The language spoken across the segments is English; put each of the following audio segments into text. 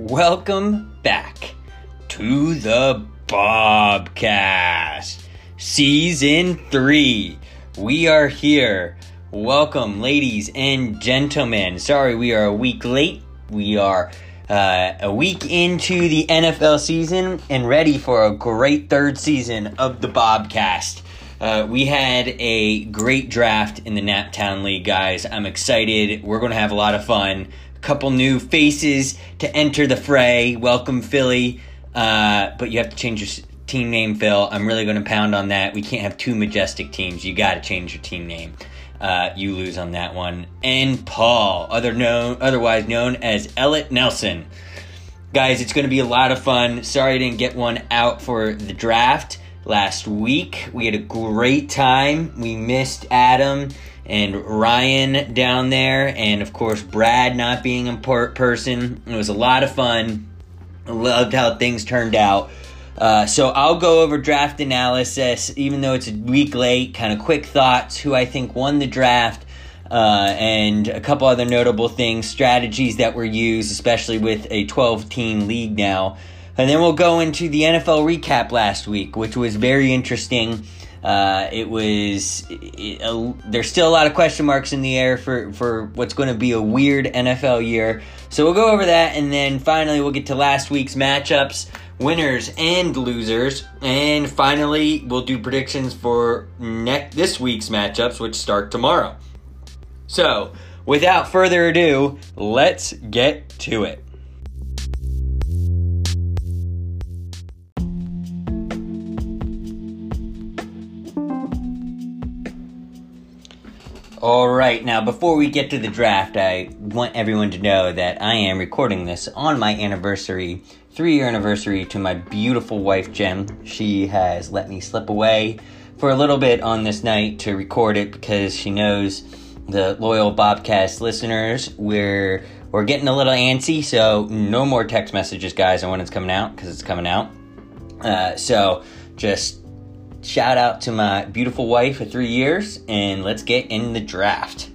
Welcome back to the Bobcast, Season 3. We are here. Welcome, ladies and gentlemen. Sorry, we are a week late. We are uh, a week into the NFL season and ready for a great third season of the Bobcast. Uh, we had a great draft in the Naptown League, guys. I'm excited. We're going to have a lot of fun. Couple new faces to enter the fray. Welcome, Philly. Uh, but you have to change your team name, Phil. I'm really going to pound on that. We can't have two majestic teams. You got to change your team name. Uh, you lose on that one. And Paul, other known, otherwise known as Elliot Nelson. Guys, it's going to be a lot of fun. Sorry I didn't get one out for the draft last week. We had a great time. We missed Adam and Ryan down there, and of course, Brad not being a in person. It was a lot of fun. Loved how things turned out. Uh, so I'll go over draft analysis, even though it's a week late. Kind of quick thoughts: who I think won the draft, uh, and a couple other notable things, strategies that were used, especially with a 12-team league now. And then we'll go into the NFL recap last week, which was very interesting. Uh, it was it, there's still a lot of question marks in the air for for what's going to be a weird NFL year. So we'll go over that, and then finally we'll get to last week's matchups winners and losers. And finally, we'll do predictions for next this week's matchups, which start tomorrow. So, without further ado, let's get to it. All right, now before we get to the draft, I want everyone to know that I am recording this on my anniversary three year anniversary to my beautiful wife, Jen. She has let me slip away for a little bit on this night to record it because she knows the loyal Bobcast listeners. We're we're getting a little antsy, so no more text messages, guys, on when it's coming out because it's coming out. Uh, so just shout out to my beautiful wife for three years, and let's get in the draft.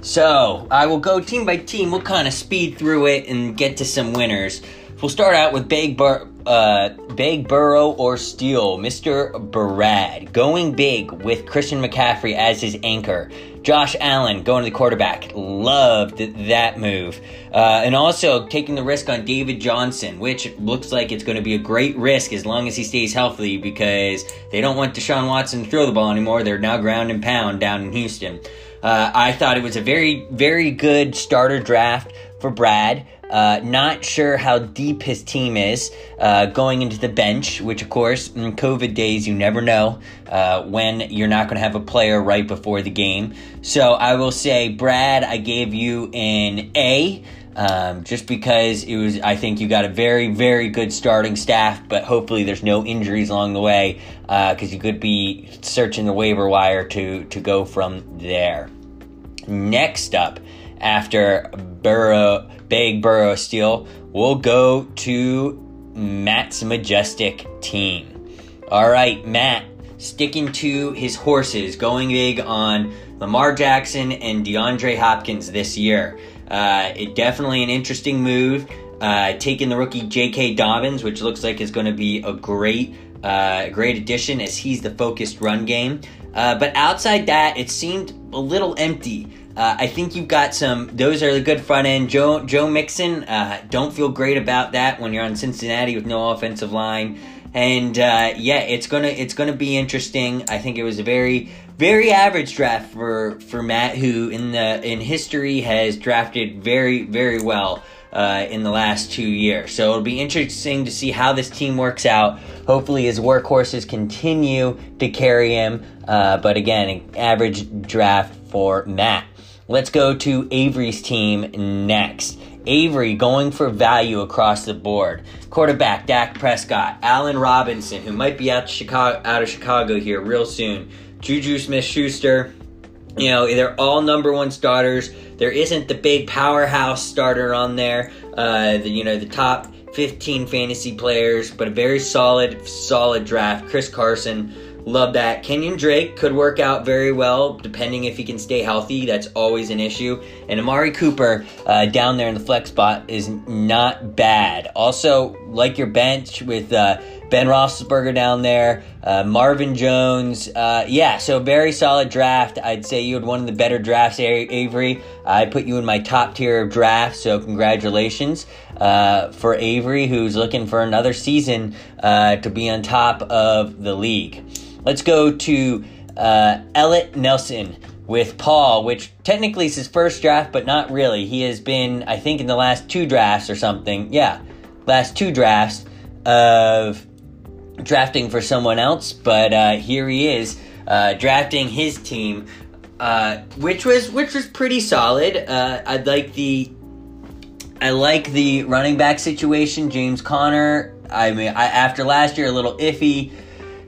So I will go team by team. We'll kind of speed through it and get to some winners. We'll start out with Big, Bur- uh, Big Burrow or Steele, Mr. Brad, going big with Christian McCaffrey as his anchor. Josh Allen going to the quarterback. Loved that move. Uh, and also taking the risk on David Johnson, which looks like it's going to be a great risk as long as he stays healthy because they don't want Deshaun Watson to throw the ball anymore. They're now ground and pound down in Houston. Uh, I thought it was a very, very good starter draft for Brad. Uh, not sure how deep his team is uh, going into the bench, which, of course, in COVID days, you never know uh, when you're not going to have a player right before the game. So I will say, Brad, I gave you an A. Um, just because it was, I think you got a very, very good starting staff, but hopefully there's no injuries along the way because uh, you could be searching the waiver wire to to go from there. Next up, after Burrow, Big Burrow Steele, we'll go to Matt's majestic team. All right, Matt, sticking to his horses, going big on Lamar Jackson and DeAndre Hopkins this year. Uh, it definitely an interesting move. Uh, taking the rookie J.K. Dobbins, which looks like is going to be a great, uh, great addition as he's the focused run game. Uh, but outside that, it seemed a little empty. Uh, I think you've got some. Those are the good front end. Joe Joe Mixon. Uh, don't feel great about that when you're on Cincinnati with no offensive line. And uh, yeah, it's gonna it's gonna be interesting. I think it was a very very average draft for for Matt, who in the in history has drafted very very well. Uh, in the last two years. So it'll be interesting to see how this team works out. Hopefully, his workhorses continue to carry him. Uh, but again, average draft for Matt. Let's go to Avery's team next. Avery going for value across the board. Quarterback Dak Prescott, Allen Robinson, who might be out, Chicago, out of Chicago here real soon. Juju Smith Schuster. You know, they're all number one starters. There isn't the big powerhouse starter on there. Uh, the, you know, the top 15 fantasy players, but a very solid, solid draft. Chris Carson, Love that. Kenyan Drake could work out very well, depending if he can stay healthy. That's always an issue. And Amari Cooper uh, down there in the flex spot is not bad. Also, like your bench with uh, Ben Roethlisberger down there, uh, Marvin Jones. Uh, yeah, so very solid draft. I'd say you had one of the better drafts, Avery. I put you in my top tier of drafts, so congratulations uh, for Avery, who's looking for another season uh, to be on top of the league. Let's go to uh, Nelson with Paul, which technically is his first draft, but not really. He has been, I think, in the last two drafts or something. Yeah, last two drafts of drafting for someone else, but uh, here he is uh, drafting his team, uh, which was which was pretty solid. Uh, I like the I like the running back situation, James Conner. I mean, I, after last year, a little iffy.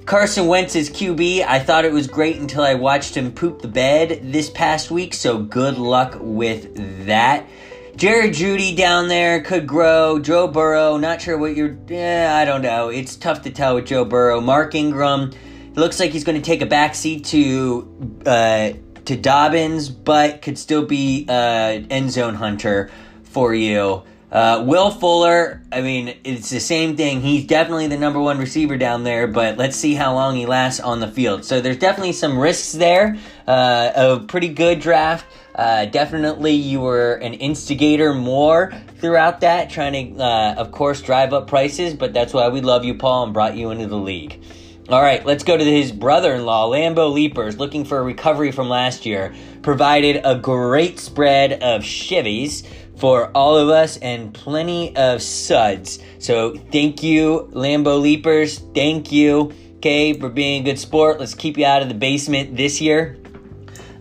Carson Wentz's QB, I thought it was great until I watched him poop the bed this past week, so good luck with that. Jerry Jeudy down there could grow. Joe Burrow, not sure what you're. Yeah, I don't know. It's tough to tell with Joe Burrow. Mark Ingram, it looks like he's going to take a backseat to uh, to Dobbins, but could still be uh, end zone hunter for you. Uh, Will Fuller, I mean, it's the same thing. He's definitely the number one receiver down there, but let's see how long he lasts on the field. So there's definitely some risks there. Uh, a pretty good draft. Uh, definitely, you were an instigator more throughout that, trying to, uh, of course, drive up prices. But that's why we love you, Paul, and brought you into the league. All right, let's go to his brother-in-law, Lambeau Leapers, looking for a recovery from last year. Provided a great spread of shivvies for all of us and plenty of suds. So thank you, Lambeau Leapers. Thank you, okay, for being a good sport. Let's keep you out of the basement this year.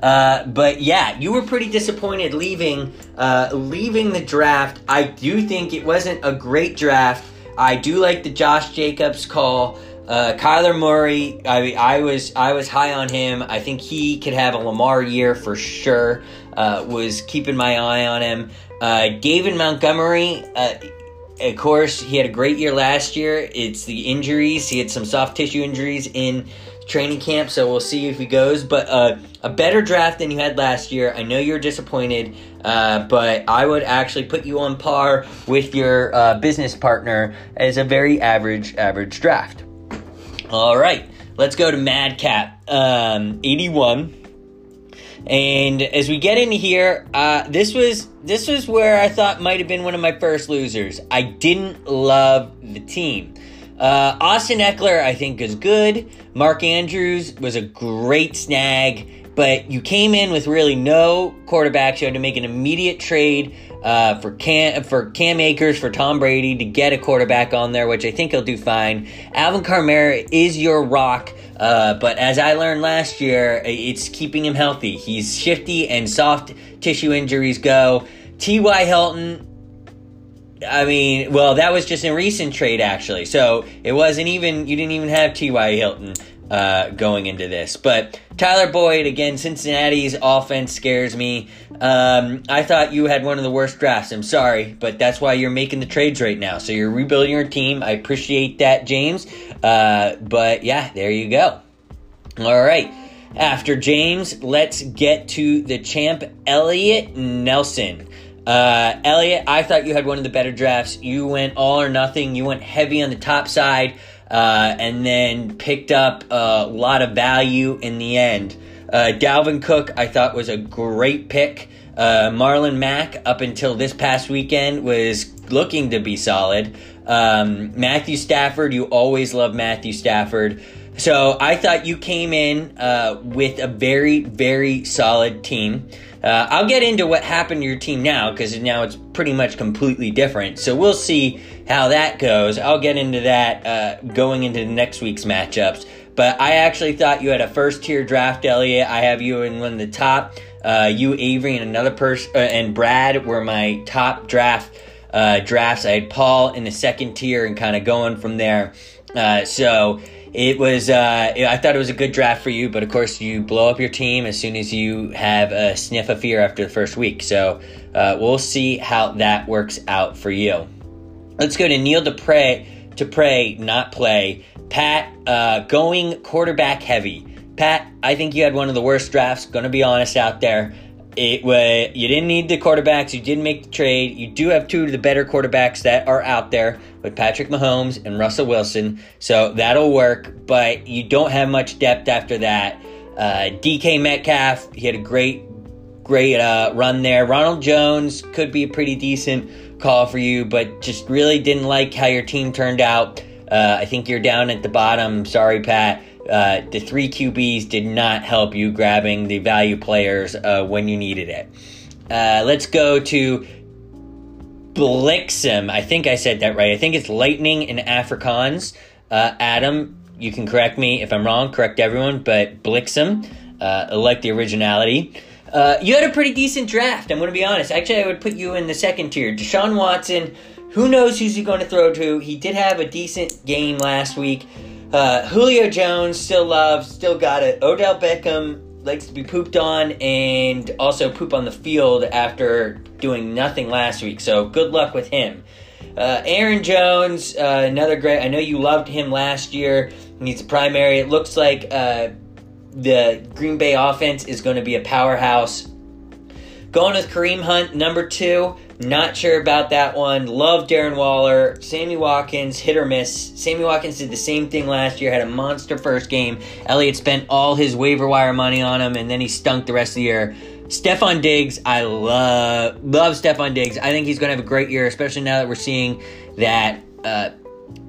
Uh, but yeah, you were pretty disappointed leaving uh, leaving the draft. I do think it wasn't a great draft. I do like the Josh Jacobs call. Uh, Kyler Murray, I I was I was high on him. I think he could have a Lamar year for sure. Uh, was keeping my eye on him. Uh, David Montgomery, uh, of course, he had a great year last year. It's the injuries. He had some soft tissue injuries in training camp, so we'll see if he goes. But uh, a better draft than you had last year. I know you're disappointed, uh, but I would actually put you on par with your uh, business partner as a very average, average draft. All right, let's go to Madcap um, 81. And as we get in here, uh, this was this was where I thought might have been one of my first losers. I didn't love the team. Uh, Austin Ekeler, I think, is good. Mark Andrews was a great snag, but you came in with really no quarterbacks. You had to make an immediate trade uh, for Cam for Cam Akers for Tom Brady to get a quarterback on there, which I think he'll do fine. Alvin Kamara is your rock. Uh, but as I learned last year, it's keeping him healthy. He's shifty and soft tissue injuries go. T.Y. Hilton, I mean, well, that was just a recent trade, actually. So it wasn't even, you didn't even have T.Y. Hilton uh, going into this. But Tyler Boyd, again, Cincinnati's offense scares me. Um, I thought you had one of the worst drafts. I'm sorry, but that's why you're making the trades right now. So you're rebuilding your team. I appreciate that, James. Uh, but yeah, there you go. All right. After James, let's get to the champ, Elliot Nelson. Uh, Elliot, I thought you had one of the better drafts. You went all or nothing. You went heavy on the top side, uh, and then picked up a lot of value in the end. Uh, Dalvin Cook, I thought was a great pick. Uh, Marlon Mack, up until this past weekend, was looking to be solid. Um, Matthew Stafford, you always love Matthew Stafford. So I thought you came in uh, with a very, very solid team. Uh, I'll get into what happened to your team now because now it's pretty much completely different. So we'll see how that goes. I'll get into that uh, going into next week's matchups. But I actually thought you had a first tier draft, Elliot. I have you in one of the top. Uh, you, Avery, and another person, uh, and Brad were my top draft uh, drafts. I had Paul in the second tier and kind of going from there. Uh, so it was uh, I thought it was a good draft for you, but of course you blow up your team as soon as you have a sniff of fear after the first week. So uh, we'll see how that works out for you. Let's go to Neil Dupre to pray, not play. Pat, uh, going quarterback heavy. Pat, I think you had one of the worst drafts. To be honest out there. It was you didn't need the quarterbacks. You didn't make the trade. You do have two of the better quarterbacks that are out there with Patrick Mahomes and Russell Wilson, so that'll work. But you don't have much depth after that. Uh, DK Metcalf, he had a great, great uh, run there. Ronald Jones could be a pretty decent call for you, but just really didn't like how your team turned out. Uh, I think you're down at the bottom. Sorry, Pat. Uh, the three QBs did not help you grabbing the value players uh, when you needed it. Uh, let's go to Blixem. I think I said that right. I think it's Lightning in Afrikaans. Uh, Adam, you can correct me if I'm wrong, correct everyone, but Blixem, uh, I like the originality. Uh, you had a pretty decent draft, I'm going to be honest. Actually, I would put you in the second tier. Deshaun Watson, who knows who's he going to throw to? He did have a decent game last week. Uh, Julio Jones, still loved, still got it. Odell Beckham likes to be pooped on and also poop on the field after doing nothing last week. So good luck with him. Uh, Aaron Jones, uh, another great. I know you loved him last year. He's a primary. It looks like uh, the Green Bay offense is going to be a powerhouse. Going with Kareem Hunt, number two. Not sure about that one. Love Darren Waller. Sammy Watkins, hit or miss. Sammy Watkins did the same thing last year, had a monster first game. Elliott spent all his waiver wire money on him, and then he stunk the rest of the year. Stefon Diggs, I love love Stefon Diggs. I think he's going to have a great year, especially now that we're seeing that uh,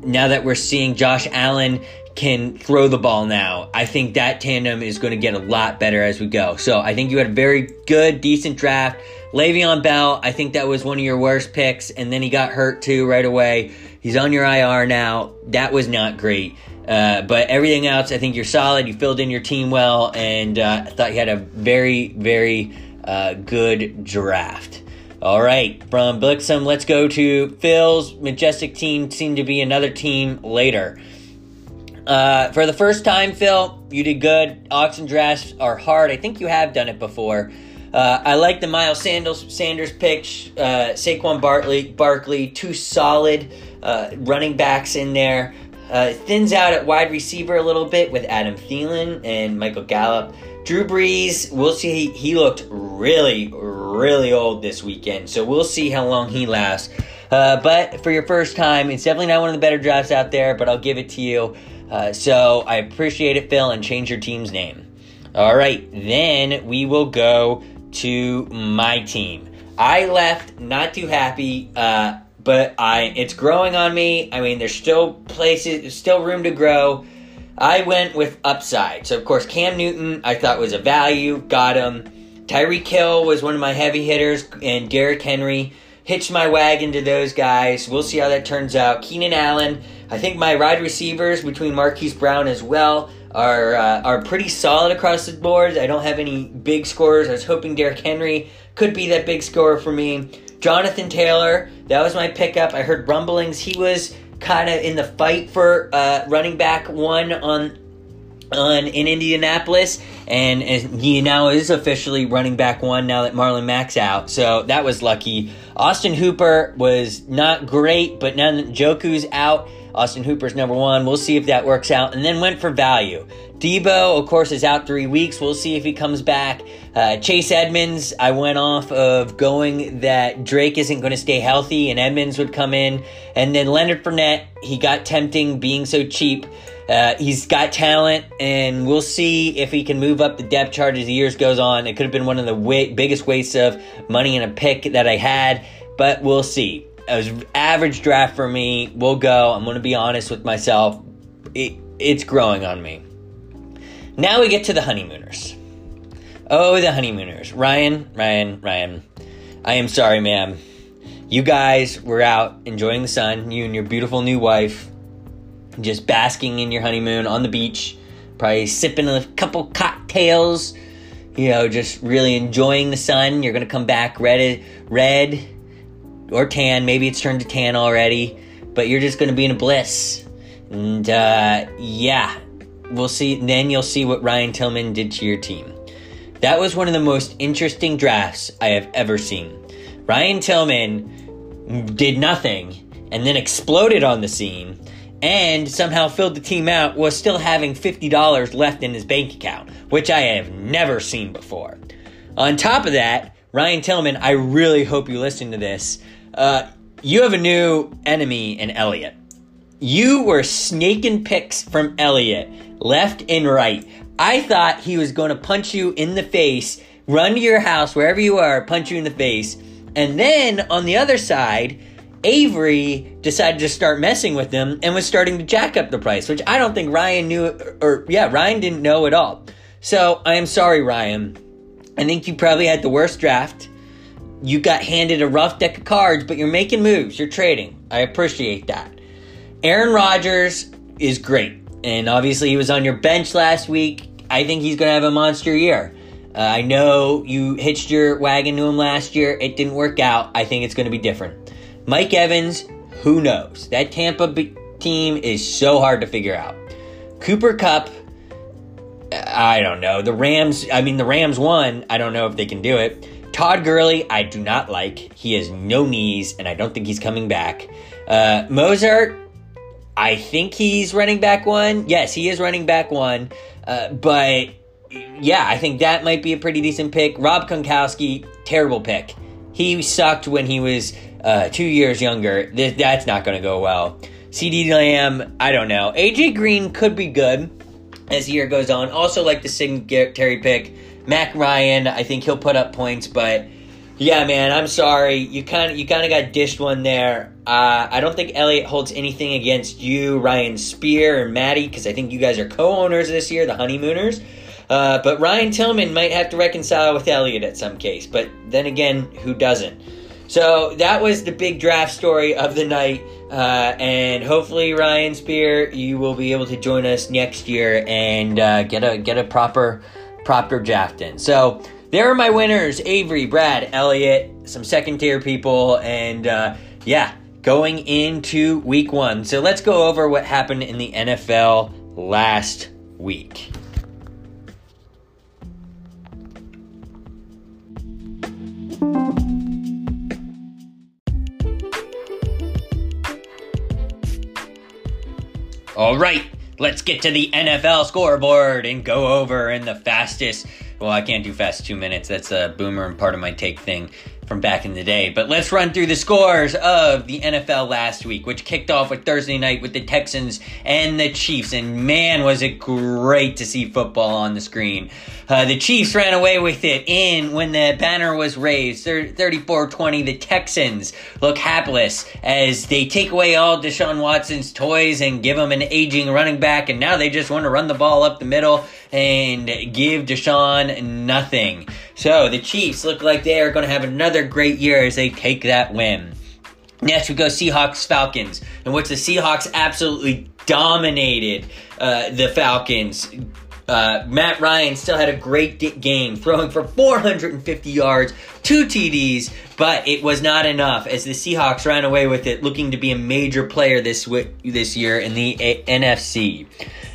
now that we're seeing Josh Allen can throw the ball now. I think that tandem is going to get a lot better as we go. So I think you had a very good, decent draft. Le'Veon Bell, I think that was one of your worst picks, and then he got hurt too right away. He's on your IR now. That was not great. Uh, but everything else, I think you're solid. You filled in your team well, and uh, I thought you had a very, very uh, good draft. All right, from Blixem, let's go to Phil's majestic team. Seemed to be another team later. Uh, for the first time, Phil, you did good. Auction drafts are hard. I think you have done it before. Uh, I like the Miles Sanders, Sanders pick, uh, Saquon Barkley, Barkley, two solid uh, running backs in there. Uh, thins out at wide receiver a little bit with Adam Thielen and Michael Gallup. Drew Brees, we'll see. He looked really, really old this weekend, so we'll see how long he lasts. Uh, but for your first time, it's definitely not one of the better drafts out there, but I'll give it to you. Uh, so I appreciate it, Phil, and change your team's name. All right, then we will go to my team. I left not too happy, uh, but I it's growing on me. I mean, there's still places, still room to grow. I went with upside. So of course, Cam Newton I thought was a value, got him. Tyreek Hill was one of my heavy hitters, and Derrick Henry hitched my wagon to those guys. We'll see how that turns out. Keenan Allen, I think my wide receivers between Marquise Brown as well are uh, are pretty solid across the board. I don't have any big scores. I was hoping Derrick Henry could be that big scorer for me. Jonathan Taylor, that was my pickup. I heard rumblings he was kind of in the fight for uh, running back one on on in Indianapolis, and, and, he now is officially running back one now that Marlon Mack's out. So that was lucky. Austin Hooper was not great, but now that Njoku's out, Austin Hooper's number one. We'll see if that works out. And then went for value. Deebo, of course, is out three weeks. We'll see if he comes back. Uh, Chase Edmonds, I went off of going that Drake isn't going to stay healthy and Edmonds would come in. And then Leonard Fournette, he got tempting being so cheap. Uh, he's got talent, and we'll see if he can move up the depth chart as the years goes on. It could have been one of the biggest wastes of money in a pick that I had, but we'll see average draft for me. We'll go. I'm to be honest with myself. It, it's growing on me. Now we get to the honeymooners. Oh, the honeymooners. Ryan, Ryan, Ryan. I am sorry, ma'am. You guys were out enjoying the sun, you and your beautiful new wife, just basking in your honeymoon on the beach, probably sipping a couple cocktails, you know, just really enjoying the sun. You're going to come back red, red or tan. Maybe it's turned to tan already, but you're just going to be in a bliss. And uh, yeah, we'll see. Then you'll see what Ryan Tillman did to your team. That was one of the most interesting drafts I have ever seen. Ryan Tillman did nothing and then exploded on the scene. and somehow filled the team out while still having $50 left in his bank account, which I have never seen before. On top of that, Ryan Tillman, I really hope you listen to this. Uh, you have a new enemy in Elliot. You were snaking picks from Elliot left and right. I thought he was going to punch you in the face, run to your house, wherever you are, punch you in the face. And then on the other side, Avery decided to start messing with them and was starting to jack up the price, which I don't think Ryan knew, or yeah, Ryan didn't know at all. So I am sorry, Ryan. I think you probably had the worst draft. You got handed a rough deck of cards, but you're making moves. You're trading. I appreciate that. Aaron Rodgers is great. And obviously, he was on your bench last week. I think he's going to have a monster year. Uh, I know you hitched your wagon to him last year. It didn't work out. I think it's going to be different. Mike Evans, who knows? That Tampa team is so hard to figure out. Cooper Kupp, I don't know. The Rams, I mean, the Rams won. I don't know if they can do it. Todd Gurley, I do not like. He has no knees, and I don't think he's coming back. Uh, Mostert, I think he's running back one. Yes, he is running back one. Uh, but yeah, I think that might be a pretty decent pick. Rob Gronkowski, terrible pick. He sucked when he was uh, two years younger. Th- that's not going to go well. CeeDee Lamb, I don't know. AJ Green could be good as the year goes on. Also, like the Singletary pick. Mac Ryan, I think he'll put up points, but yeah, man, I'm sorry. You kind of you kind of got dished one there. Uh, I don't think Elliot holds anything against you, Ryan Spear, and Maddie, because I think you guys are co-owners this year, the honeymooners. Uh, but Ryan Tillman might have to reconcile with Elliot at some case. But then again, who doesn't? So that was the big draft story of the night. Uh, and hopefully, Ryan Spear, you will be able to join us next year and uh, get a get a proper proper draft in. So there are my winners: Avery, Brad, Elliott, some second tier people, and uh, yeah, going into week one. So let's go over what happened in the NFL last week. All right, let's get to the NFL scoreboard and go over in the fastest. Well, I can't do fast two minutes. That's a boomer and part of my take thing from back in the day. But let's run through the scores of the NFL last week, which kicked off with Thursday night with the Texans and the Chiefs. And man, was it great to see football on the screen. Uh, the Chiefs ran away with it in when the banner was raised 34 20. The Texans look hapless as they take away all Deshaun Watson's toys and give him an aging running back. And now they just want to run the ball up the middle and give Deshaun nothing. So the Chiefs look like they are going to have another great year as they take that win. Next, we go Seahawks Falcons, in which the Seahawks absolutely dominated uh, the Falcons. Uh, Matt Ryan still had a great game, throwing for 450 yards, two TDs, but it was not enough as the Seahawks ran away with it, looking to be a major player this w- this year in the a- NFC.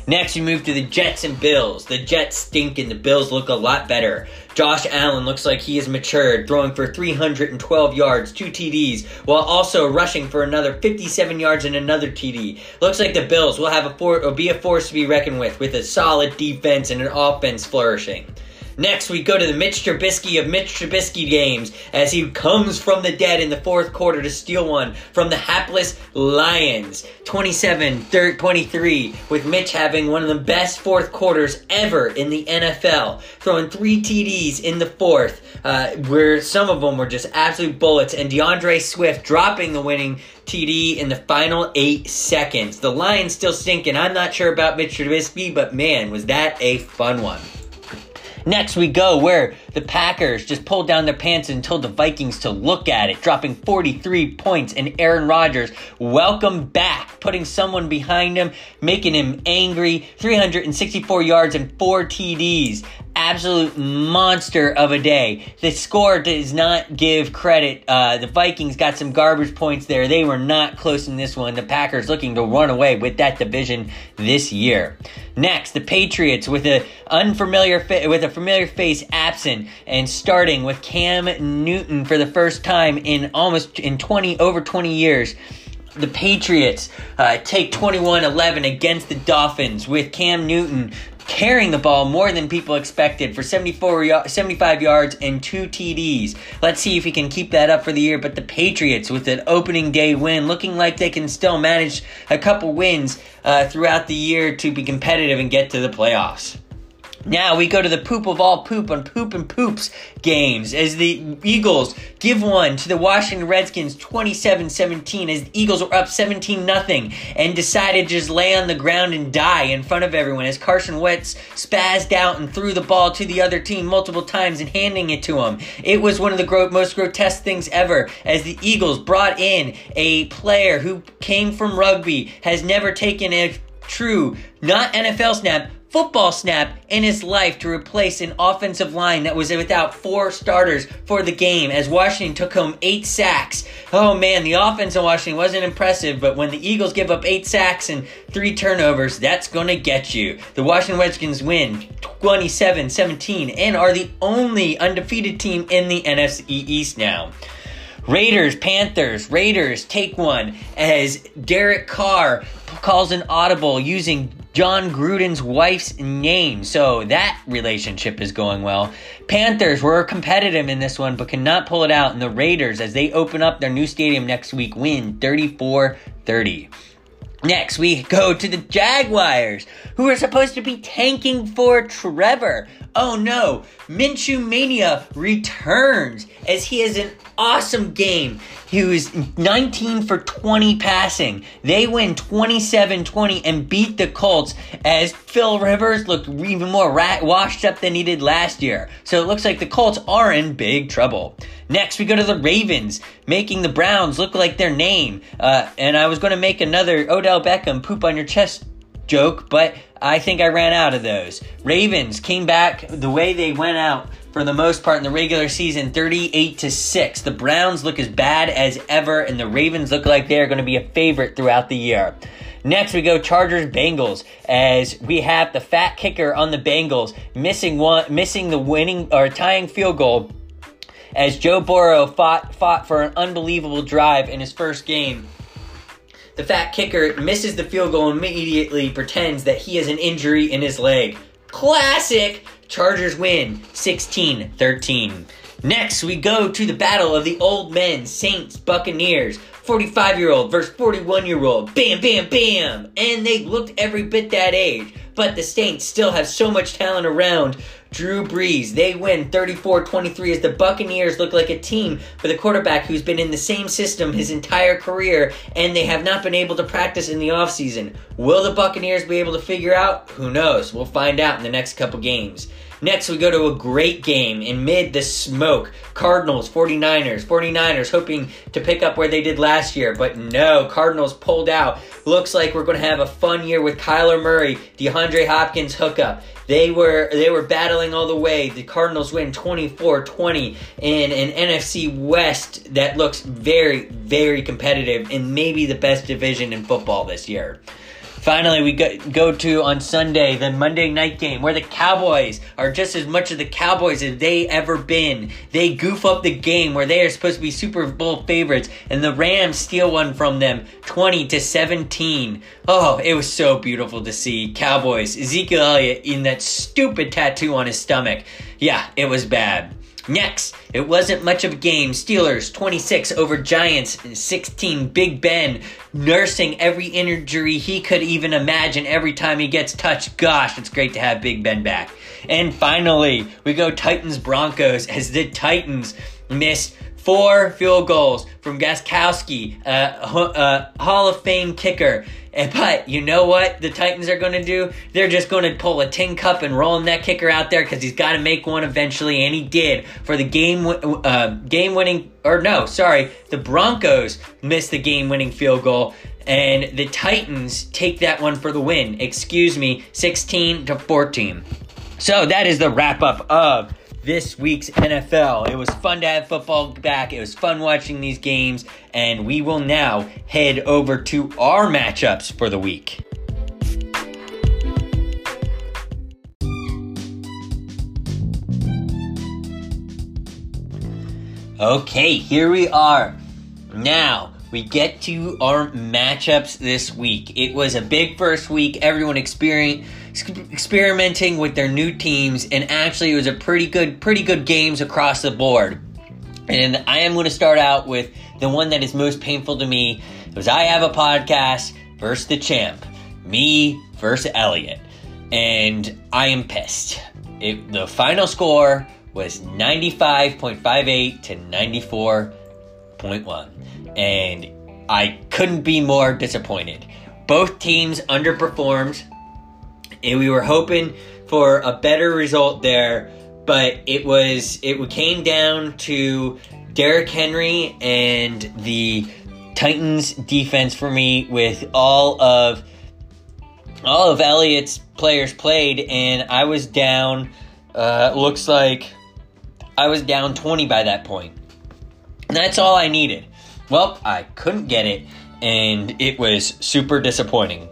Next, we move to the Jets and Bills. The Jets stink and the Bills look a lot better. Josh Allen looks like he has matured, throwing for 312 yards, two TDs, while also rushing for another 57 yards and another TD. Looks like the Bills will have a for- or be a force to be reckoned with, with a solid defense and an offense flourishing. Next, we go to the Mitch Trubisky of Mitch Trubisky games as he comes from the dead in the fourth quarter to steal one from the hapless Lions. 27 23, with Mitch having one of the best fourth quarters ever in the NFL, throwing three TDs in the fourth, uh, where some of them were just absolute bullets, and D'Andre Swift dropping the winning TD in the final eight seconds. The Lions still stinking. I'm not sure about Mitch Trubisky, but man, was that a fun one. Next, we go where the Packers just pulled down their pants and told the Vikings to look at it, dropping 43 points. And Aaron Rodgers, welcome back, putting someone behind him, making him angry. 364 yards and four TDs. Absolute monster of a day. The score does not give credit. Uh, the Vikings got some garbage points there. They were not close in this one. The Packers looking to run away with that division this year. Next, the Patriots with a unfamiliar fa- with a familiar face absent and starting with Cam Newton for the first time in almost in 20 over 20 years. the Patriots uh, take 21-11 against the Dolphins with Cam Newton carrying the ball more than people expected for 74 75 yards and two TDs. Let's see if he can keep that up for the year. But the Patriots, with an opening day win, looking like they can still manage a couple wins uh, throughout the year to be competitive and get to the playoffs. Now we go to the poop of all poop on poop and poops games as the Eagles give one to the Washington Redskins 27-17 as the Eagles were up 17 nothing and decided to just lay on the ground and die in front of everyone as Carson Wentz spazzed out and threw the ball to the other team multiple times and handing it to him. It was one of the gro- most grotesque things ever as the Eagles brought in a player who came from rugby, has never taken a true, not NFL snap, football snap in his life to replace an offensive line that was without four starters for the game as Washington took home eight sacks. Oh man, the offense in Washington wasn't impressive, but when the Eagles give up eight sacks and three turnovers, that's going to get you. The Washington Redskins win 27 17 and are the only undefeated team in the NFC East now. Raiders, Panthers, Raiders take one as Derek Carr calls an audible using Jon Gruden's wife's name. So that relationship is going well. Panthers were competitive in this one, but cannot pull it out. And the Raiders, as they open up their new stadium next week, win 34 30. Next, we go to the Jaguars, who are supposed to be tanking for Trevor. Oh no, Minshew Mania returns as he has an awesome game. He was 19 for 20 passing. They win 27 20 and beat the Colts as Phil Rivers looked even more rat- washed up than he did last year. So it looks like the Colts are in big trouble. Next, we go to the Ravens, making the Browns look like their name. Uh, and I was going to make another Odell Beckham poop on your chest joke, but I think I ran out of those. Ravens came back the way they went out for the most part in the regular season 38 to 6. The Browns look as bad as ever and the Ravens look like they're going to be a favorite throughout the year. Next, we go Chargers Bengals as we have the fat kicker on the Bengals missing one, missing the winning or tying field goal as Joe Burrow fought fought for an unbelievable drive in his first game. The fat kicker misses the field goal and immediately pretends that he has an injury in his leg. Classic Chargers win 16 13. Next, we go to the battle of the old men, Saints, Buccaneers. 45 year old versus 41 year old. Bam, bam, bam. And they looked every bit that age. But the Saints still have so much talent around Drew Brees. They win 34 23 as the Buccaneers look like a team with a quarterback who's been in the same system his entire career and they have not been able to practice in the offseason. Will the Buccaneers be able to figure out? Who knows? We'll find out in the next couple games. Next, we go to a great game in mid the smoke. Cardinals, 49ers. 49ers hoping to pick up where they did last year, but no, Cardinals pulled out. Looks like we're going to have a fun year with Kyler Murray, DeAndre Hopkins hookup. They were they were battling all the way. The Cardinals win 24-20 in an NFC West that looks very very competitive and maybe the best division in football this year. Finally, we go, to on Sunday, the Monday night game, where the Cowboys are just as much of the Cowboys as they ever been. They goof up the game where they are supposed to be Super Bowl favorites, and the Rams steal one from them 20 to 17. Oh, it was so beautiful to see. Cowboys, Ezekiel Elliott in that stupid tattoo on his stomach. Yeah, it was bad. Next, it wasn't much of a game. Steelers 26 over Giants 16. Big Ben nursing every injury he could even imagine every time he gets touched. Gosh, it's great to have Big Ben back. And finally, we go Titans Broncos as the Titans missed four field goals from Gostkowski, uh, uh, Hall of Fame kicker. But you know what the Titans are going to do? They're just going to pull a tin cup and roll that kicker out there because he's got to make one eventually, and he did for the game uh, game winning. Or no, sorry, the Broncos missed the game winning field goal, and the Titans take that one for the win. Excuse me, sixteen to fourteen. So that is the wrap up of this week's NFL. It was fun to have football back. It was fun watching these games, and we will now head over to our matchups for the week. Okay, here we are. Now, we get to our matchups this week. It was a big first week. Everyone experience, experimenting with their new teams, and actually, it was a pretty good, pretty good games across the board. And I am going to start out with the one that is most painful to me. Because I have a podcast versus the champ, me versus Elliot, and I am pissed. It, the final score was 95.58 to 94.1. And I couldn't be more disappointed. Both teams underperformed, and we were hoping for a better result there, but it was it came down to Derrick Henry and the Titans defense for me with all of all of Elliott's players played, and I was down. Uh, looks like I was down 20 by that point. And that's all I needed. Well, I couldn't get it, and it was super disappointing.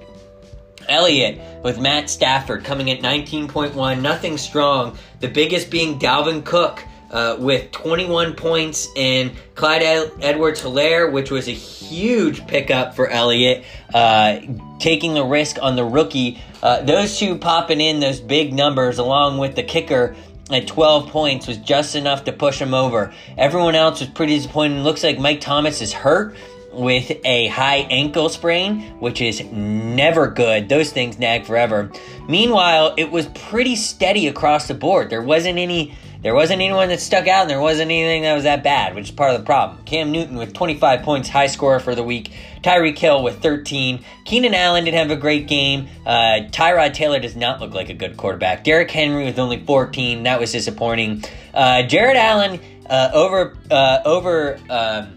Elliott with Matt Stafford coming at 19.1, nothing strong. The biggest being Dalvin Cook uh, with 21 points, and Clyde Edwards Helaire, which was a huge pickup for Elliott, uh, taking the risk on the rookie. Uh, those two popping in those big numbers, along with the kicker at 12 points was just enough to push him over. Everyone else was pretty disappointed. Looks like Mike Thomas is hurt with a high ankle sprain, which is never good. Those things nag forever. Meanwhile, it was pretty steady across the board. There wasn't any there wasn't anyone that stuck out and there wasn't anything that was that bad, which is part of the problem. Cam Newton with 25 points, high scorer for the week. Tyreek Hill with 13. Keenan Allen didn't have a great game. Uh, Tyrod Taylor does not look like a good quarterback. Derrick Henry with only 14. That was disappointing. Uh, Jared Allen uh, over uh, over um,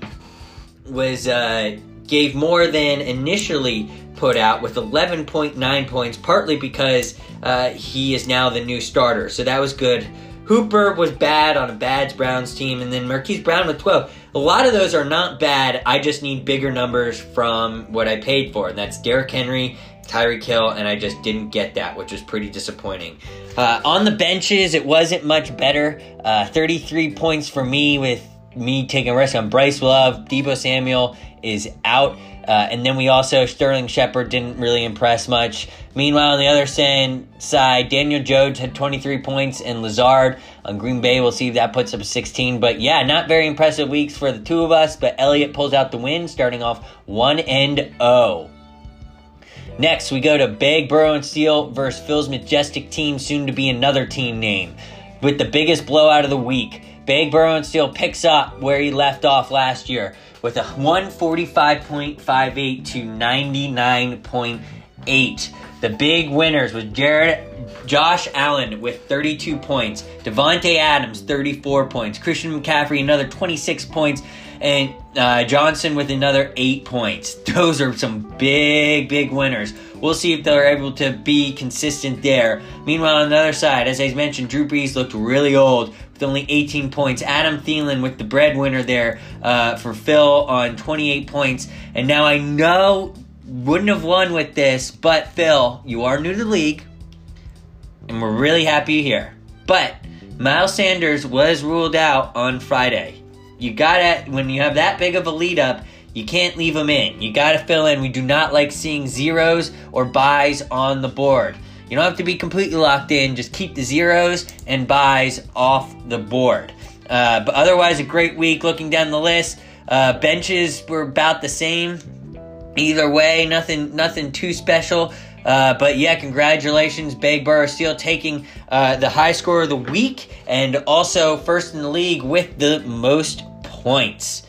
was uh, gave more than initially put out with 11.9 points, partly because uh, he is now the new starter. So that was good. Hooper was bad on a bad Browns team, and then Marquise Brown with 12. A lot of those are not bad. I just need bigger numbers from what I paid for, and that's Derrick Henry, Tyreek Hill, and I just didn't get that, which was pretty disappointing. Uh, on the benches, it wasn't much better. Uh, 33 points for me with me taking a risk on Bryce Love. Deebo Samuel is out. Uh, and then we also, Sterling Shepard didn't really impress much. Meanwhile, on the other side, Daniel Jones had 23 points, and Lazard on Green Bay, we'll see if that puts up 16. But yeah, not very impressive weeks for the two of us, but Elliott pulls out the win, starting off 1 and 0. Next, we go to Bag, Burrow, and Steel versus Phil's majestic team, soon to be another team name, with the biggest blowout of the week. Bag, Burrow, and Steele picks up where he left off last year with a 145.58 to 99.8. The big winners was Jared Josh Allen with 32 points, Davante Adams 34 points, Christian McCaffrey another 26 points, and uh, Johnson with another 8 points. Those are some big, big winners. We'll see if they're able to be consistent there. Meanwhile, on the other side, as I mentioned, Drew Brees looked really old with only 18 points. Adam Thielen with the breadwinner there uh, for Phil on 28 points. And now I know wouldn't have won with this, but Phil, you are new to the league, and we're really happy you're here. But Miles Sanders was ruled out on Friday. You gotta, when you have that big of a lead up, you can't leave him in. You gotta fill in. We do not like seeing zeros or buys on the board. You don't have to be completely locked in. Just keep the zeros and buys off the board. Uh, but otherwise, a great week looking down the list. Uh, benches were about the same. Either way, nothing, nothing too special. Uh, but yeah, congratulations, Big Burrow Steel taking uh, the high score of the week and also first in the league with the most points.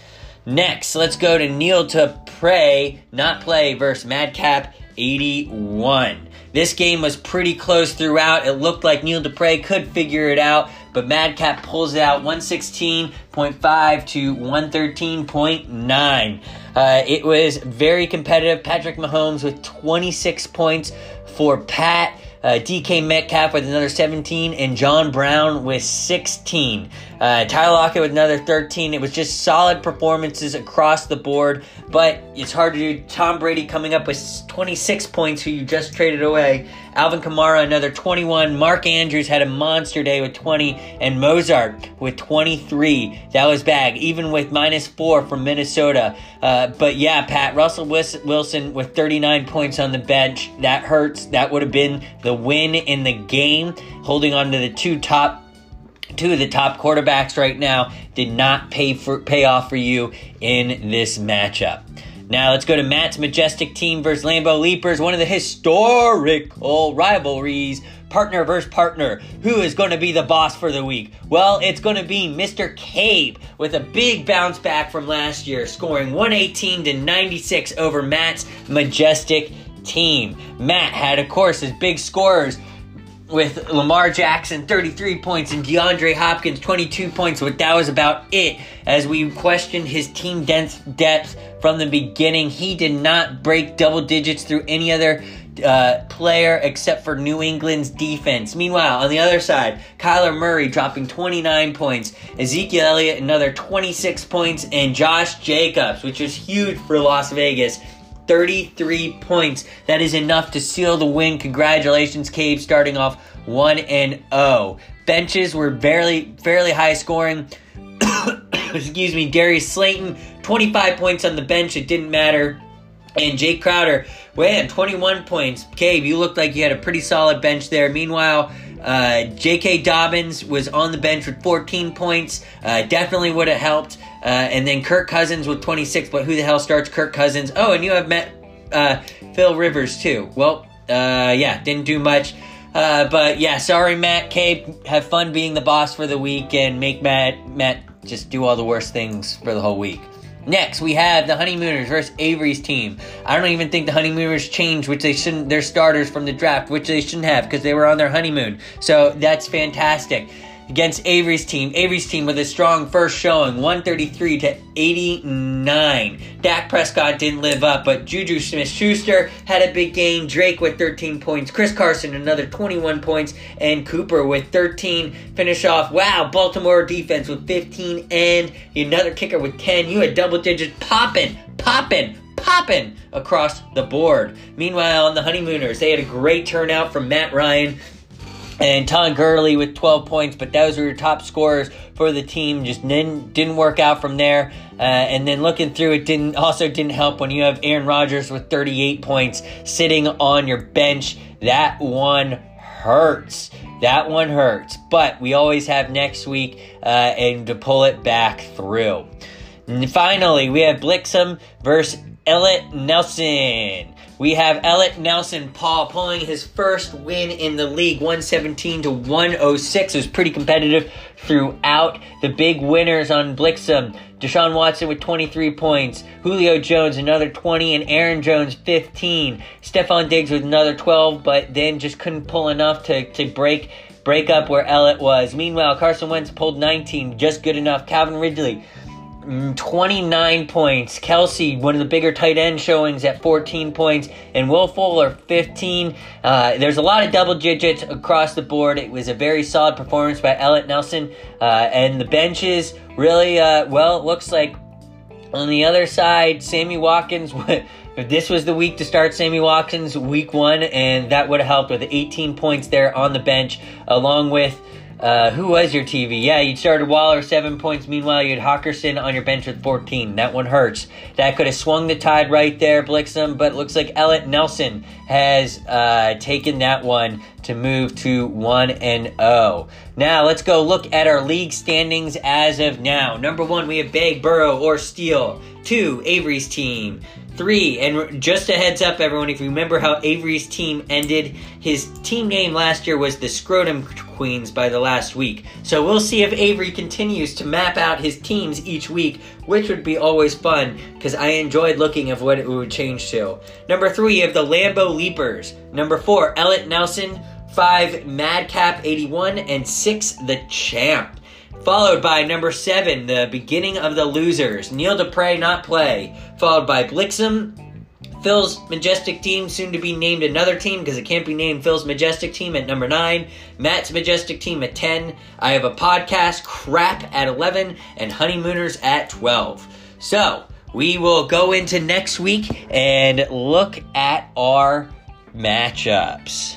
Next, let's go to Neil to pray, not play versus Madcap 81. This game was pretty close throughout. It looked like Neil Dupre could figure it out, but Madcap pulls it out 116.5 to 113.9. Uh, it was very competitive. Patrick Mahomes with 26 points for Pat. Uh, DK Metcalf with another 17, and John Brown with 16. Uh, Tyler Lockett with another 13. It was just solid performances across the board, but it's hard to do. Tom Brady coming up with 26 points, who you just traded away. Alvin Kamara, another 21. Mark Andrews had a monster day with 20, and Mostert with 23. That was bad, even with minus four from Minnesota. Uh, but yeah, Pat, Russell Wilson with 39 points on the bench. That hurts. That would have been the win in the game, holding on to the two top two of the top quarterbacks right now did not pay for pay off for you in this matchup. Now let's go to Matt's majestic team versus Lambeau Leapers, one of the historical rivalries. Partner versus partner. Who is going to be the boss for the week? Well, it's going to be Mr. Cabe with a big bounce back from last year, scoring 118 to 96 over Matt's majestic team. Matt had, of course, his big scorers with Lamar Jackson 33 points and DeAndre Hopkins 22 points, but that was about it. As we questioned his team depth from the beginning, he did not break double digits through any other uh, player except for New England's defense. Meanwhile, on the other side, Kyler Murray dropping 29 points, Ezekiel Elliott another 26 points, and Josh Jacobs, which is huge for Las Vegas, 33 points. That is enough to seal the win. Congratulations, Cave, starting off 1 and 0. Benches were barely fairly high scoring. Excuse me, Darius Slayton, 25 points on the bench. It didn't matter. And Jake Crowder, man, 21 points. Cave, you looked like you had a pretty solid bench there. Meanwhile, uh, J.K. Dobbins was on the bench with 14 points. Uh, definitely would have helped. Uh, and then Kirk Cousins with 26. But who the hell starts Kirk Cousins? Oh, and you have met uh, Phil Rivers too. Well, uh, yeah, didn't do much. Uh, but yeah, sorry, Matt. Cape, have fun being the boss for the week and make Matt Matt just do all the worst things for the whole week. Next, we have the Honeymooners versus Avery's team. I don't even think the Honeymooners changed, which they shouldn't. Their starters from the draft, which they shouldn't have, because they were on their honeymoon. So that's fantastic against Avery's team. Avery's team with a strong first showing, 133 to 89. Dak Prescott didn't live up, but Juju Smith Schuster had a big game. Drake with 13 points. Chris Carson, another 21 points. And Cooper with 13. Finish off. Wow, Baltimore defense with 15. And another kicker with 10. You had double digits popping, popping, popping across the board. Meanwhile, on the Honeymooners, they had a great turnout from Matt Ryan and Todd Gurley with 12 points, but those were your top scorers for the team. Just didn't, didn't work out from there. Uh, and then looking through it didn't also didn't help when you have Aaron Rodgers with 38 points sitting on your bench. That one hurts. That one hurts. But we always have next week uh, and to pull it back through. And finally, we have Blixham versus Elliot Nelson. We have Elliot Nelson Paul pulling his first win in the league, 117 to 106. It was pretty competitive throughout. The big winners on Blixham, Deshaun Watson with 23 points, Julio Jones another 20, and Aaron Jones 15. Stefon Diggs with another 12, but then just couldn't pull enough to, to break break up where Elliott was. Meanwhile, Carson Wentz pulled 19, just good enough. Calvin Ridley 29 points. Kelce, one of the bigger tight end showings at 14 points. And Will Fuller, 15. Uh, there's a lot of double digits across the board. It was a very solid performance by Elliot Nelson. Uh, and the benches really, uh, well, it looks like on the other side, Sammy Watkins. this was the week to start Sammy Watkins, week one, and that would have helped with 18 points there on the bench, along with uh, who was your TV? Yeah, you started Waller seven points. Meanwhile, you had Hockenson on your bench with 14. That one hurts. That could have swung the tide right there, Blixham, but it looks like Elliot Nelson has uh, taken that one to move to 1 and 0. Now, let's go look at our league standings as of now. Number one, we have Bag, Burrow, or Steele. Two, Avery's team. Three, and just a heads up, everyone, if you remember how Avery's team ended, his team name last year was the Scrotum Queens by the last week. So we'll see if Avery continues to map out his teams each week, which would be always fun because I enjoyed looking at what it would change to. Number three, you have the Lambeau Leapers. Number four, Elliot Nelson. Five, Madcap 81. And six, the Champ. Followed by number seven, the beginning of the losers. Neil Dupre not play. Followed by Blixham, Phil's Majestic Team, soon to be named another team because it can't be named Phil's Majestic Team at number 9, Matt's Majestic Team at 10. I have a podcast, Crap, at 11, and Honeymooners at 12. So, we will go into next week and look at our matchups.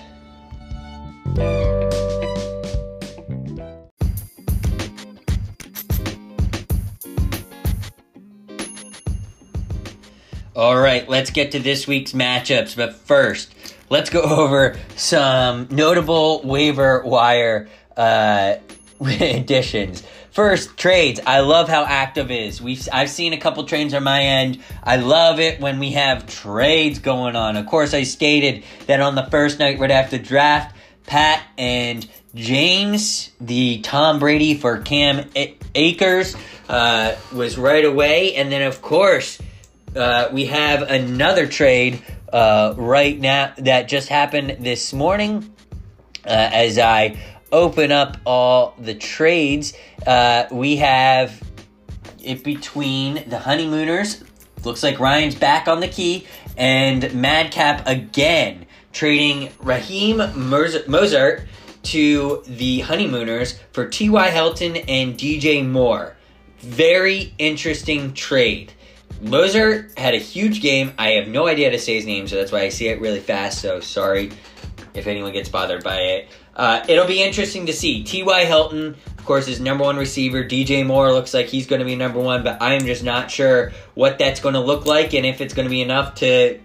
All right, let's get to this week's matchups. But first, let's go over some notable waiver wire uh, additions. First, trades. I love how active is. We've I've seen a couple trades on my end. I love it when we have trades going on. Of course, I stated that on the first night right after draft, Pat and James, the Tom Brady for Cam Akers, uh, was right away, and then of course uh, we have another trade uh, right now that just happened this morning. Uh, as I open up all the trades, uh, we have it between the honeymooners. Looks like Ryan's back on the key, and Madcap again trading Raheem Mostert to the honeymooners for T.Y. Hilton and DJ Moore. Very interesting trade. Mostert had a huge game. I have no idea how to say his name, so that's why I say it really fast. So sorry if anyone gets bothered by it. Uh, it'll be interesting to see. T.Y. Hilton, of course, is number one receiver. DJ Moore looks like he's going to be number one, but I am just not sure what that's going to look like and if it's going to be enough to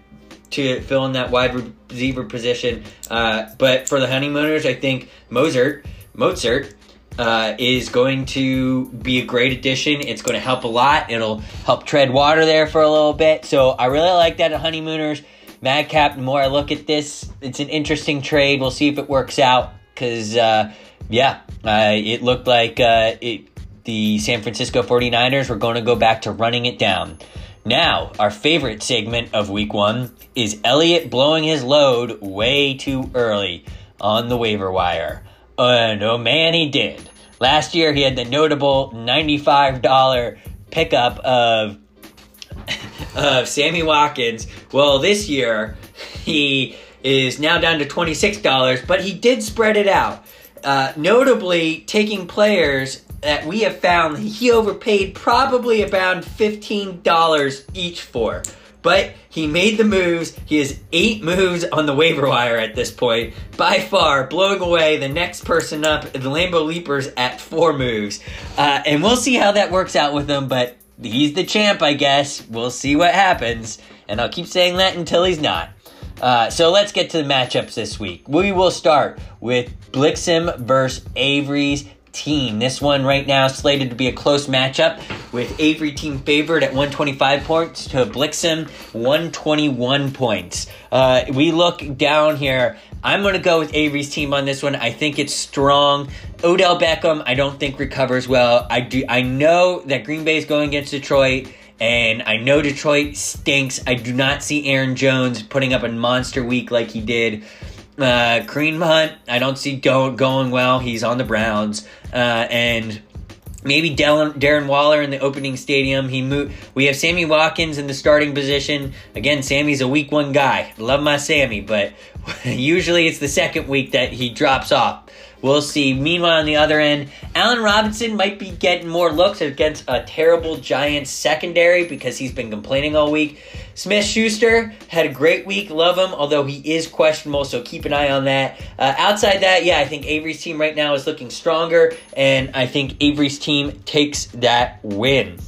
to fill in that wide receiver position. Uh, but for the honeymooners, I think Mostert, Mostert uh, is going to be a great addition. It's going to help a lot. It'll help tread water there for a little bit. So I really like that at Honeymooners. Madcap, the more I look at this, it's an interesting trade. We'll see if it works out. Because, uh, yeah, uh, it looked like uh, it, the San Francisco 49ers were going to go back to running it down. Now, our favorite segment of week one is Elliott blowing his load way too early on the waiver wire. And oh man, he did. Last year, he had the notable $95 pickup of, of Sammy Watkins. Well, this year, he is now down to $26, but he did spread it out. Uh, notably, taking players that we have found he overpaid probably about $15 each for. But he made the moves. He has eight moves on the waiver wire at this point. By far, blowing away the next person up, the Lambeau Leapers at four moves. Uh, and we'll see how that works out with him, but he's the champ, I guess. We'll see what happens. And I'll keep saying that until he's not. Uh, so let's get to the matchups this week. We will start with Blixham versus Avery's team. This one right now slated to be a close matchup with Avery team favored at 125 points to Blixham 121 points. Uh, we look down here. I'm going to go with Avery's team on this one. I think it's strong. Odell Beckham, I don't think recovers well. I do. I know that Green Bay is going against Detroit. And I know Detroit stinks. I do not see Aaron Jones putting up a monster week like he did uh, Hunt, I don't see go- going well. He's on the Browns. Uh, and maybe Darren, Darren Waller in the opening stadium. He. We have Sammy Watkins in the starting position. Again, Sammy's a week one guy. Love my Sammy, but usually it's the second week that he drops off. We'll see. Meanwhile, on the other end, Allen Robinson might be getting more looks against a terrible Giants secondary because he's been complaining all week. Smith Schuster had a great week. Love him, although he is questionable, so keep an eye on that. Uh, outside that, yeah, I think Avery's team right now is looking stronger, and I think Avery's team takes that win.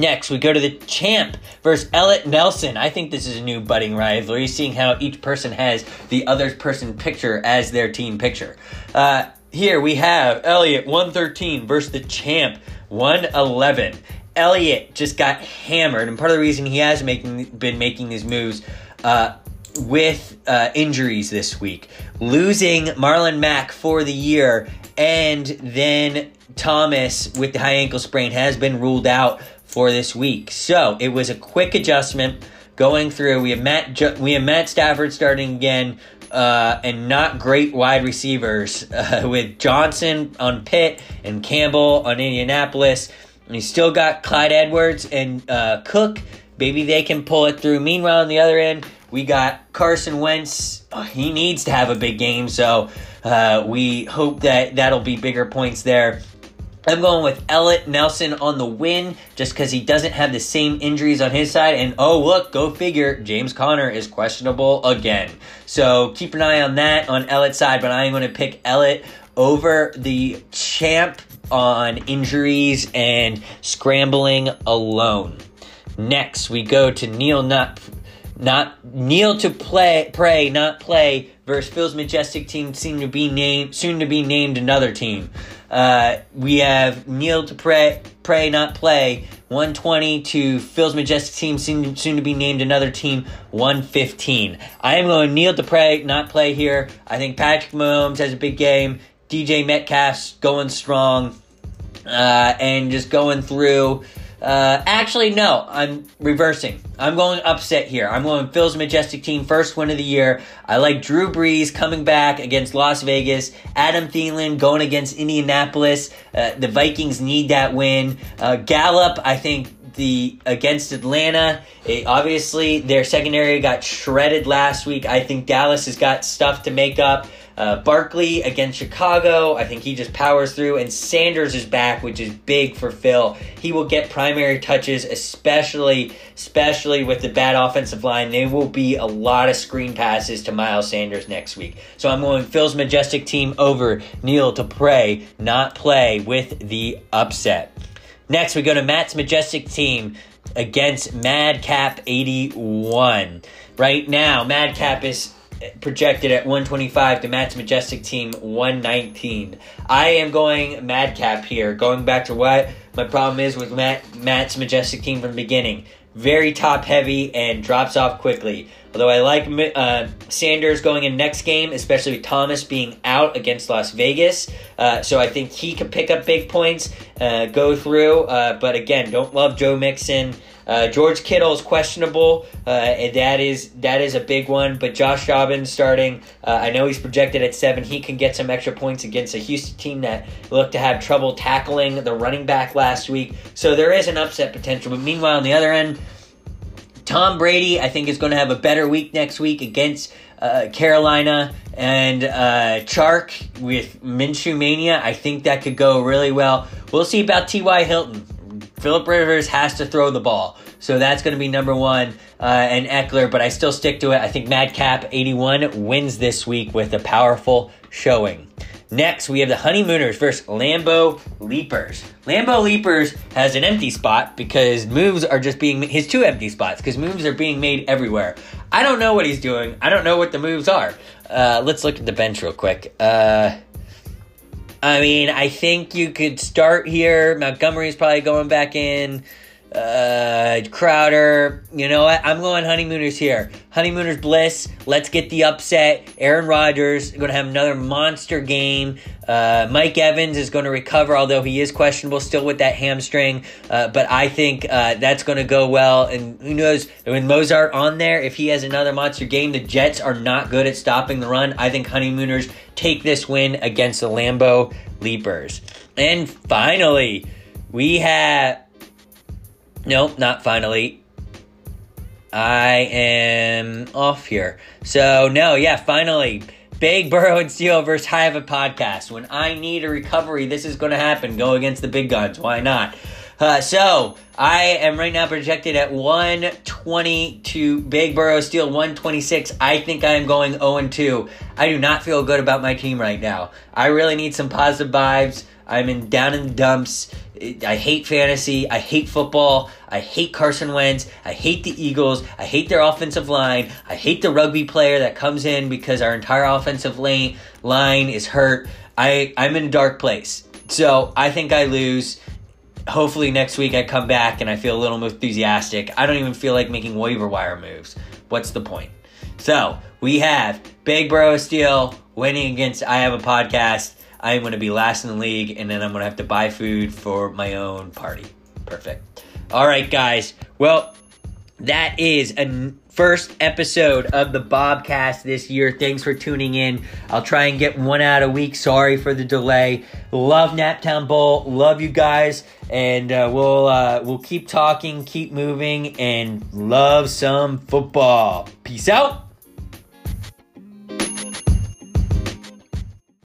Next, we go to the champ versus Elliot Nelson. I think this is a new budding rivalry, seeing how each person has the other person picture as their team picture. Uh, here we have Elliot 113 versus the champ 111. Elliot just got hammered, and part of the reason he has making been making these moves uh, with uh, injuries this week, losing Marlon Mack for the year, and then Thomas with the high ankle sprain has been ruled out for this week. So it was a quick adjustment going through. We have Matt we have Matt Stafford starting again, uh, and not great wide receivers uh, with Johnson on Pitt and Campbell on Indianapolis. And he's still got Clyde Edwards and uh, Cook Maybe they can pull it through. Meanwhile, on the other end, we got Carson Wentz. Oh, he needs to have a big game, so uh, we hope that that'll be bigger points there. I'm going with Elliott Nelson on the win just because he doesn't have the same injuries on his side. And oh, look, go figure, James Conner is questionable again. So keep an eye on that on Elliott's side, but I am going to pick Elliott over the champ on injuries and scrambling alone. Next, we go to Neil not not kneel to play pray not play versus Phil's majestic team seem to be named soon to be named another team. Uh, we have kneel to pray pray not play 120 to Phil's majestic team soon, soon to be named another team 115. I am going kneel to pray not play here. I think Patrick Mahomes has a big game. DJ Metcalf's going strong uh, and just going through. Uh, actually, no, I'm reversing. I'm going upset here. I'm going Phil's majestic team, first win of the year. I like Drew Brees coming back against Las Vegas. Adam Thielen going against Indianapolis. Uh, the Vikings need that win. Uh, Gallup, I think the against Atlanta. It, obviously, their secondary got shredded last week. I think Dallas has got stuff to make up. Uh, Barkley against Chicago, I think he just powers through. And Sanders is back, which is big for Phil. He will get primary touches, especially, especially with the bad offensive line. There will be a lot of screen passes to Miles Sanders next week. So I'm going Phil's majestic team over Neil to pray, not play with the upset. Next, we go to Matt's majestic team against Madcap 81. Right now, Madcap is projected at 125 to Matt's Majestic Team 119. I am going Madcap here, going back to what my problem is with Matt, Matt's Majestic Team from the beginning. Very top heavy and drops off quickly. Although I like uh, Sanders going in next game, especially with Thomas being out against Las Vegas. Uh, so I think he could pick up big points, uh, go through. Uh, but again, don't love Joe Mixon. Uh, George Kittle is questionable, uh, and that is that is a big one. But Josh Dobbins starting, uh, I know he's projected at seven. He can get some extra points against a Houston team that looked to have trouble tackling the running back last week. So there is an upset potential. But meanwhile, on the other end, Tom Brady, I think, is going to have a better week next week against uh, Carolina and uh, Chark with Minshew Mania. I think that could go really well. We'll see about T.Y. Hilton. Philip Rivers has to throw the ball. So that's going to be number one, uh, and Ekeler, but I still stick to it. I think Madcap 81 wins this week with a powerful showing. Next, we have the Honeymooners versus Lambeau Leapers. Lambeau Leapers has an empty spot because moves are just being his two empty spots because moves are being made everywhere. I don't know what he's doing. I don't know what the moves are. Uh, let's look at the bench real quick. Uh, I mean, I think you could start here. Montgomery's probably going back in. Uh, Crowder, you know what? I'm going honeymooners here. Honeymooners bliss. Let's get the upset. Aaron Rodgers going to have another monster game. Uh, Mike Evans is going to recover, although he is questionable still with that hamstring. Uh, but I think uh, that's going to go well. And who knows when Mostert on there, if he has another monster game, the Jets are not good at stopping the run. I think honeymooners take this win against the Lambeau Leapers. And finally, we have Nope, not finally. I am off here. So, no, yeah, finally. Big Burrow and Steele versus High of a podcast. When I need a recovery, this is going to happen. Go against the big guns. Why not? Uh, so, I am right now projected at 120 to Big Burrow Steel 126. I think I am going 0 2. I do not feel good about my team right now. I really need some positive vibes. I'm in down in the dumps. I hate fantasy. I hate football. I hate Carson Wentz. I hate the Eagles. I hate their offensive line. I hate the rugby player that comes in because our entire offensive lane line is hurt. I I'm in a dark place. So I think I lose. Hopefully next week I come back and I feel a little more enthusiastic. I don't even feel like making waiver wire moves. What's the point? So we have Big Bro Steel winning against I Have a Podcast. I'm going to be last in the league, and then I'm going to have to buy food for my own party. Perfect. All right, guys. Well, that is a first episode of the Bobcast this year. Thanks for tuning in. I'll try and get one out a week. Sorry for the delay. Love Naptown Bowl. Love you guys, and uh, we'll uh, we'll keep talking, keep moving, and love some football. Peace out.